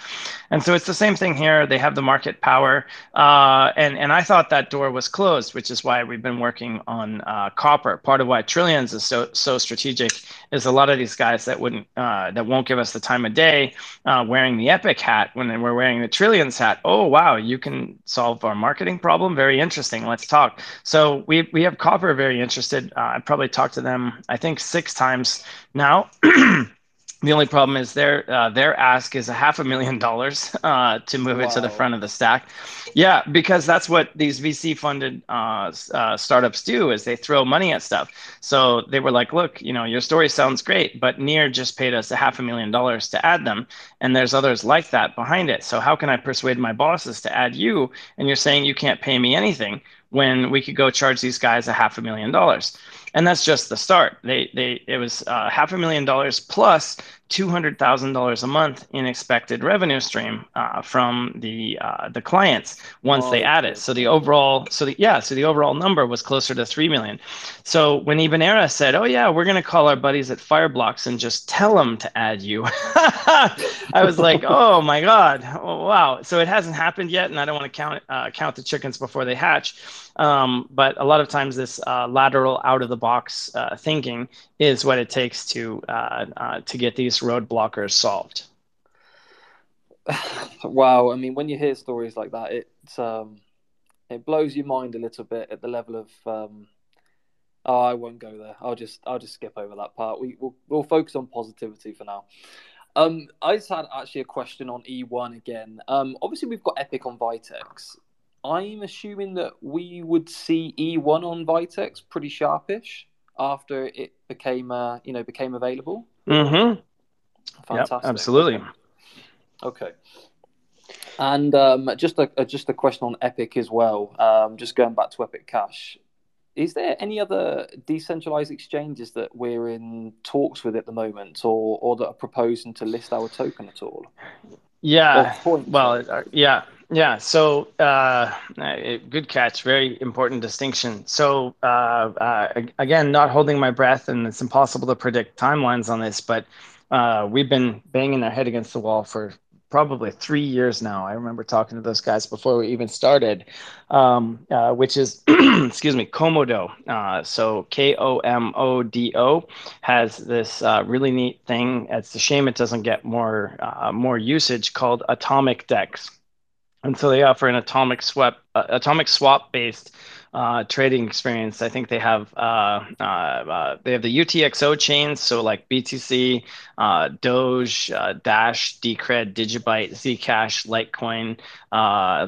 Speaker 3: And so it's the same thing here. They have the market power, uh, and and I thought that door was closed, which is why we've been working on copper. Part of why Trillions is so so strategic is a lot of these guys that wouldn't that won't give us the time of day uh, wearing the Epic hat when we're wearing the Trillions hat. Oh, wow, you can solve our marketing problem. Very interesting. Let's talk. So we, we have Copper very interested. Uh, I probably talked to them, I think, six times now. <clears throat> The only problem is their uh, their ask is a half a million dollars uh, to move wow. it to the front of the stack. Yeah, because that's what these VC funded uh, uh, startups do is they throw money at stuff. So they were like, look, you know, your story sounds great, but Near just paid us a half a million dollars to add them, and there's others like that behind it. So how can I persuade my bosses to add you? And you're saying you can't pay me anything when we could go charge these guys a half a million dollars and that's just the start. They they it was uh, half a million dollars plus two hundred thousand dollars a month in expected revenue stream uh, from the uh, the clients once oh, they add it. So the overall so the yeah so the overall number was closer to three million. So when Ibanera said, "Oh yeah, we're gonna call our buddies at Fireblocks and just tell them to add you," <laughs> I was like, <laughs> "Oh my god, oh, wow!" So it hasn't happened yet, and I don't want to count uh, count the chickens before they hatch. Um, but a lot of times, this uh, lateral, out of the box uh, thinking is what it takes to uh, uh to get these road blockers solved. <sighs>
Speaker 1: wow, I mean, when you hear stories like that, it um, it blows your mind a little bit at the level of. Um, oh, I won't go there. I'll just I'll just skip over that part. We we'll, we'll focus on positivity for now. Um, I just had actually a question on E1 again. Um, obviously we've got Epic on Vitex. I'm assuming that we would see E1 on Vitex pretty sharpish after it became uh, you know became available.
Speaker 3: Mm-hmm. Fantastic. Yep, absolutely.
Speaker 1: Okay. And um, just a, just a question on Epic as well. Um, just going back to Epic Cash, is there any other decentralized exchanges that we're in talks with at the moment, or or that are proposing to list our token at all?
Speaker 3: Yeah. Well, uh, yeah. Yeah, so uh, good catch. Very important distinction. So uh, uh, again, not holding my breath, and it's impossible to predict timelines on this, but uh, we've been banging our head against the wall for probably three years now. I remember talking to those guys before we even started, um, uh, which is, <clears throat> excuse me, Komodo. Uh, so K O M O D O has this uh, really neat thing. It's a shame it doesn't get more uh, more usage called Atomic Dex. And so they offer an atomic swap, uh, atomic swap based uh, trading experience. I think they have uh, uh, uh they have the UTXO chains, so like BTC, uh, Doge, Dash, Decred, Digibyte, Zcash, Litecoin.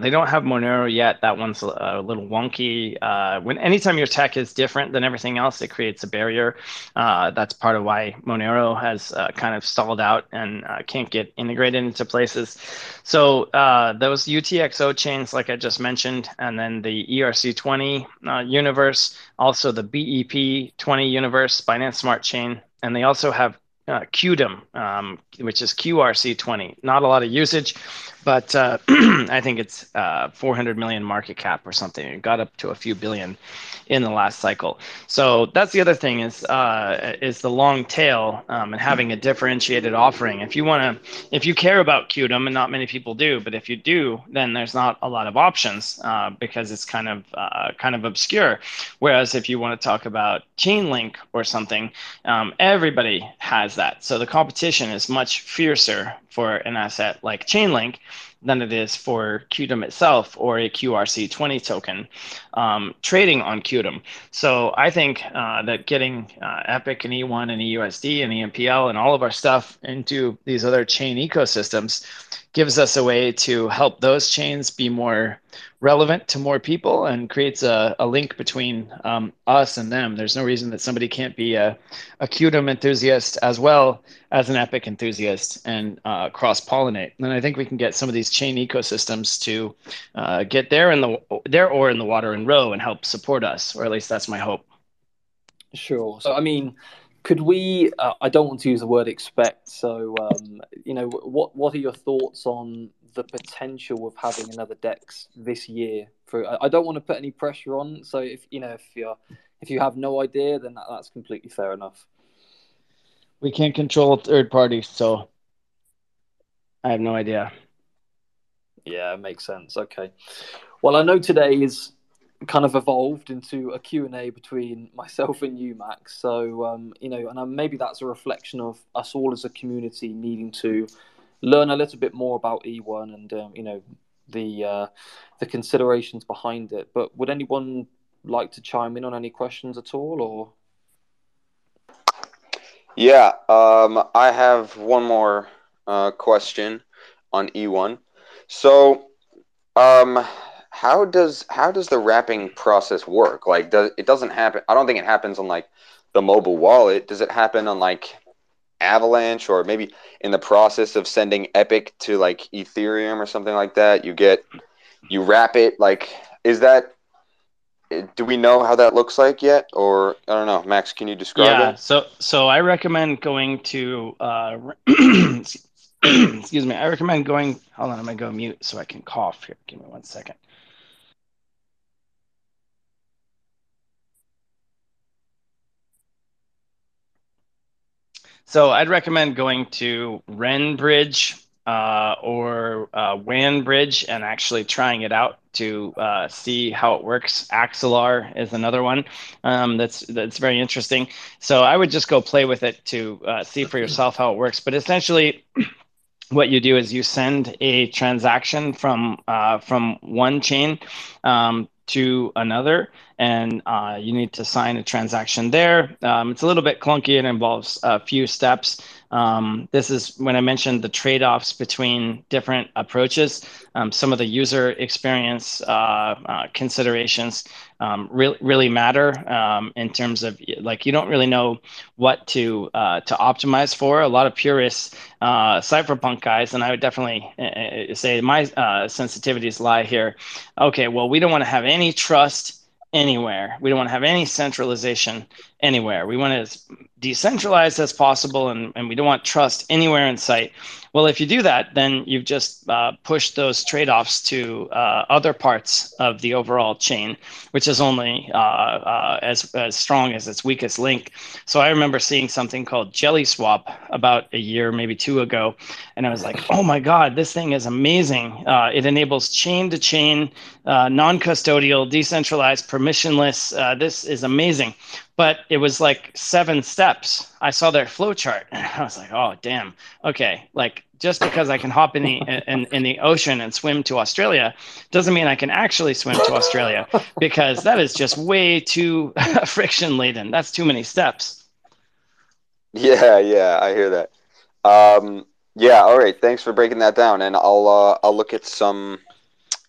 Speaker 3: they don't have Monero yet. That one's a, a little wonky. when anytime your tech is different than everything else, it creates a barrier. that's part of why Monero has kind of stalled out and can't get integrated into places. So those UTXO chains, like I just mentioned, and then the ERC20 uh, universe, also the BEP 20 universe, Binance Smart Chain, and they also have uh, um, which is QRC20. Not a lot of usage, but uh, <clears throat> I think it's uh, 400 million market cap or something. It got up to a few billion in the last cycle. So that's the other thing is uh, is the long tail um, and having a differentiated offering. If you want to, if you care about Qtum, and not many people do, but if you do, then there's not a lot of options uh, because it's kind of uh, kind of obscure. Whereas if you want to talk about Chainlink or something, um, everybody has that. So the competition is much fiercer for an asset like Chainlink than it is for Qtum itself or a QRC20 token um, trading on Qtum. So I think uh, that getting uh, Epic and E1 and EUSD and EMPL and all of our stuff into these other chain ecosystems gives us a way to help those chains be more relevant to more people and creates a, a link between um, us and them. There's no reason that somebody can't be a, a Qtum enthusiast as well as an Epic enthusiast and uh, cross pollinate. And I think we can get some of these chain ecosystems to uh, get there in the there or in the water and row and help support us, or at least that's my hope.
Speaker 1: Sure. So I mean, could we? Uh, I don't want to use the word expect. So um, you know, what what are your thoughts on the potential of having another Dex this year? For I don't want to put any pressure on. So if you know if you're if you have no idea, then that, that's completely fair enough.
Speaker 3: We can't control third parties, so I have no idea.
Speaker 1: Yeah, makes sense. Okay. Well, I know today is kind of evolved into a Q&A between myself and you, Max. So, um, you know, and maybe that's a reflection of us all as a community needing to learn a little bit more about E1 and, um, you know, the uh, the considerations behind it. But would anyone like to chime in on any questions at all, or?
Speaker 4: Yeah, um, I have one more uh, question on E1. So, um, how does how does the wrapping process work? Like, does it doesn't happen? I don't think it happens on like the mobile wallet. Does it happen on like Avalanche or maybe in the process of sending Epic to like Ethereum or something like that? You get you wrap it. Like, is that do we know how that looks like yet or i don't know max can you describe
Speaker 3: yeah,
Speaker 4: it
Speaker 3: so so i recommend going to uh, <clears throat> excuse me i recommend going hold on i'm gonna go mute so i can cough here give me one second So I'd recommend going to Renbridge uh, or uh, WanBridge and actually trying it out to uh, see how it works. Axelar is another one um, that's that's very interesting. So I would just go play with it to uh, see for yourself how it works. But essentially. <clears throat> What you do is you send a transaction from uh, from one chain um, to another, and uh, you need to sign a transaction there. Um, it's a little bit clunky and involves a few steps. Um, this is when I mentioned the trade offs between different approaches. Um, some of the user experience uh, uh, considerations um, really really matter um, in terms of like you don't really know what to uh, to optimize for. A lot of purists, uh, cypherpunk guys, and I would definitely uh, uh, say my sensitivities lie here. Okay, well we don't want to have any trust anywhere. We don't want to have any centralization anywhere. We want it as decentralized as possible, and, and we don't want trust anywhere in sight. Well, if you do that, then you've just uh, pushed those trade offs to uh, other parts of the overall chain, which is only uh, uh, as, as strong as its weakest link. So I remember seeing something called Jelly Swap about a year, maybe two ago, and I was like, oh my God, this thing is amazing. Uh, it enables chain to chain, uh, non custodial, decentralized, permissionless. this is amazing but it was like seven steps. I saw their flow chart and <laughs> I was like, oh damn, okay. Like just because I can hop in the <laughs> in, in the ocean and swim to Australia doesn't mean I can actually swim to Australia <laughs> because that is just way too friction laden. That's too many steps.
Speaker 4: Yeah, yeah, I hear that. Um, yeah, all right. Thanks for breaking that down, and I'll uh, I'll look at some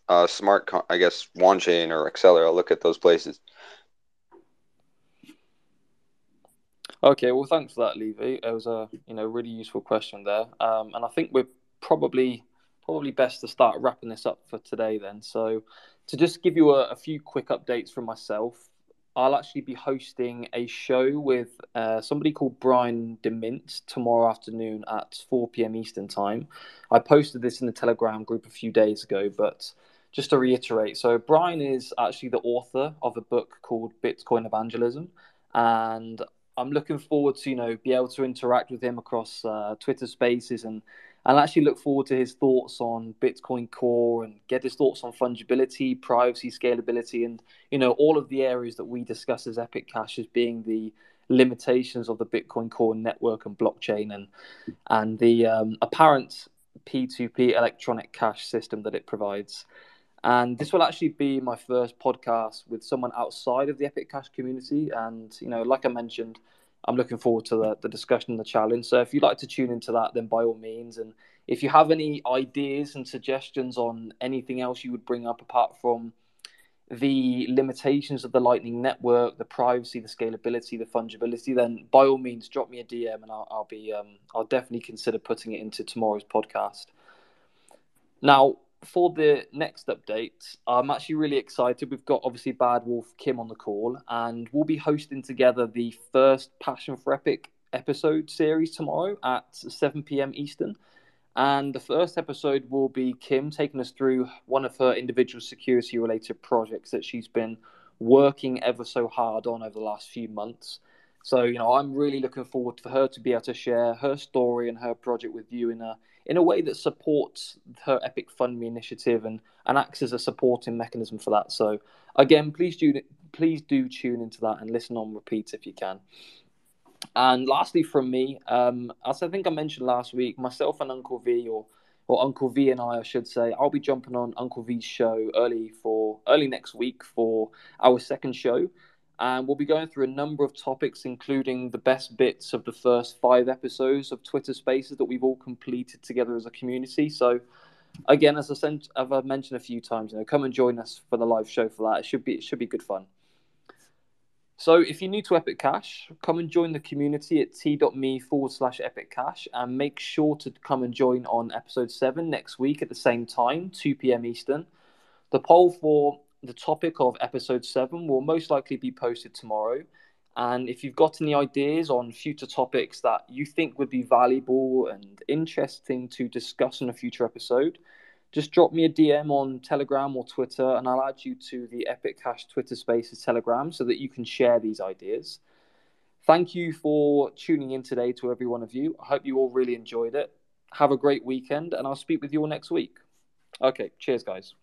Speaker 4: uh, smart, I guess, Wanchain or Axelar. I'll look at those places.
Speaker 1: Okay, well, thanks for that, Levy. It was a you know really useful question there, um, and I think we're probably probably best to start wrapping this up for today. Then, so to just give you a, a few quick updates from myself, I'll actually be hosting a show with uh, somebody called Brian DeMint tomorrow afternoon at 4 p.m. Eastern time. I posted this in the Telegram group a few days ago, but just to reiterate, so Brian is actually the author of a book called Bitcoin Evangelism, and I'm looking forward to you know be able to interact with him across uh, Twitter Spaces and and actually look forward to his thoughts on Bitcoin Core and get his thoughts on fungibility, privacy, scalability, and you know all of the areas that we discuss as Epic Cash as being the limitations of the Bitcoin Core network and blockchain, and and the um, apparent P2P electronic cash system that it provides. And this will actually be my first podcast with someone outside of the Epic Cash community. And you know, like I mentioned, I'm looking forward to the, the discussion and the challenge. So if you'd like to tune into that, then by all means. And if you have any ideas and suggestions on anything else you would bring up apart from the limitations of the Lightning Network, the privacy, the scalability, the fungibility, then by all means drop me a DM and I'll, I'll be um, I'll definitely consider putting it into tomorrow's podcast. Now, for the next update, I'm actually really excited. We've got obviously Bad Wolf Kim on the call, and we'll be hosting together the first Passion for Epic episode series tomorrow at 7 p.m. Eastern. And the first episode will be Kim taking us through one of her individual security related projects that she's been working ever so hard on over the last few months. So, you know, I'm really looking forward for her to be able to share her story and her project with you in a in a way that supports her Epic Fund Me initiative and, and acts as a supporting mechanism for that. So, again, please do please do tune into that and listen on repeat if you can. And lastly, from me, um, as I think I mentioned last week, myself and Uncle V, or or Uncle V and I, I should say, I'll be jumping on Uncle V's show early for early next week for our second show, and we'll be going through a number of topics, including the best bits of the first five episodes of Twitter Spaces that we've all completed together as a community. So, again, as I as I've mentioned a few times, you know, come and join us for the live show for that. It should be it should be good fun. So if you're new to Epic Cash, come and join the community at t.me forward slash Epic Cash and make sure to come and join on episode 7 next week at the same time, 2 p.m. Eastern. The poll for the topic of episode 7 will most likely be posted tomorrow. And if you've got any ideas on future topics that you think would be valuable and interesting to discuss in a future episode, just drop me a DM on Telegram or Twitter, and I'll add you to the Epic Cash Twitter Spaces Telegram so that you can share these ideas. Thank you for tuning in today to every one of you. I hope you all really enjoyed it. Have a great weekend, and I'll speak with you all next week. Okay, cheers, guys.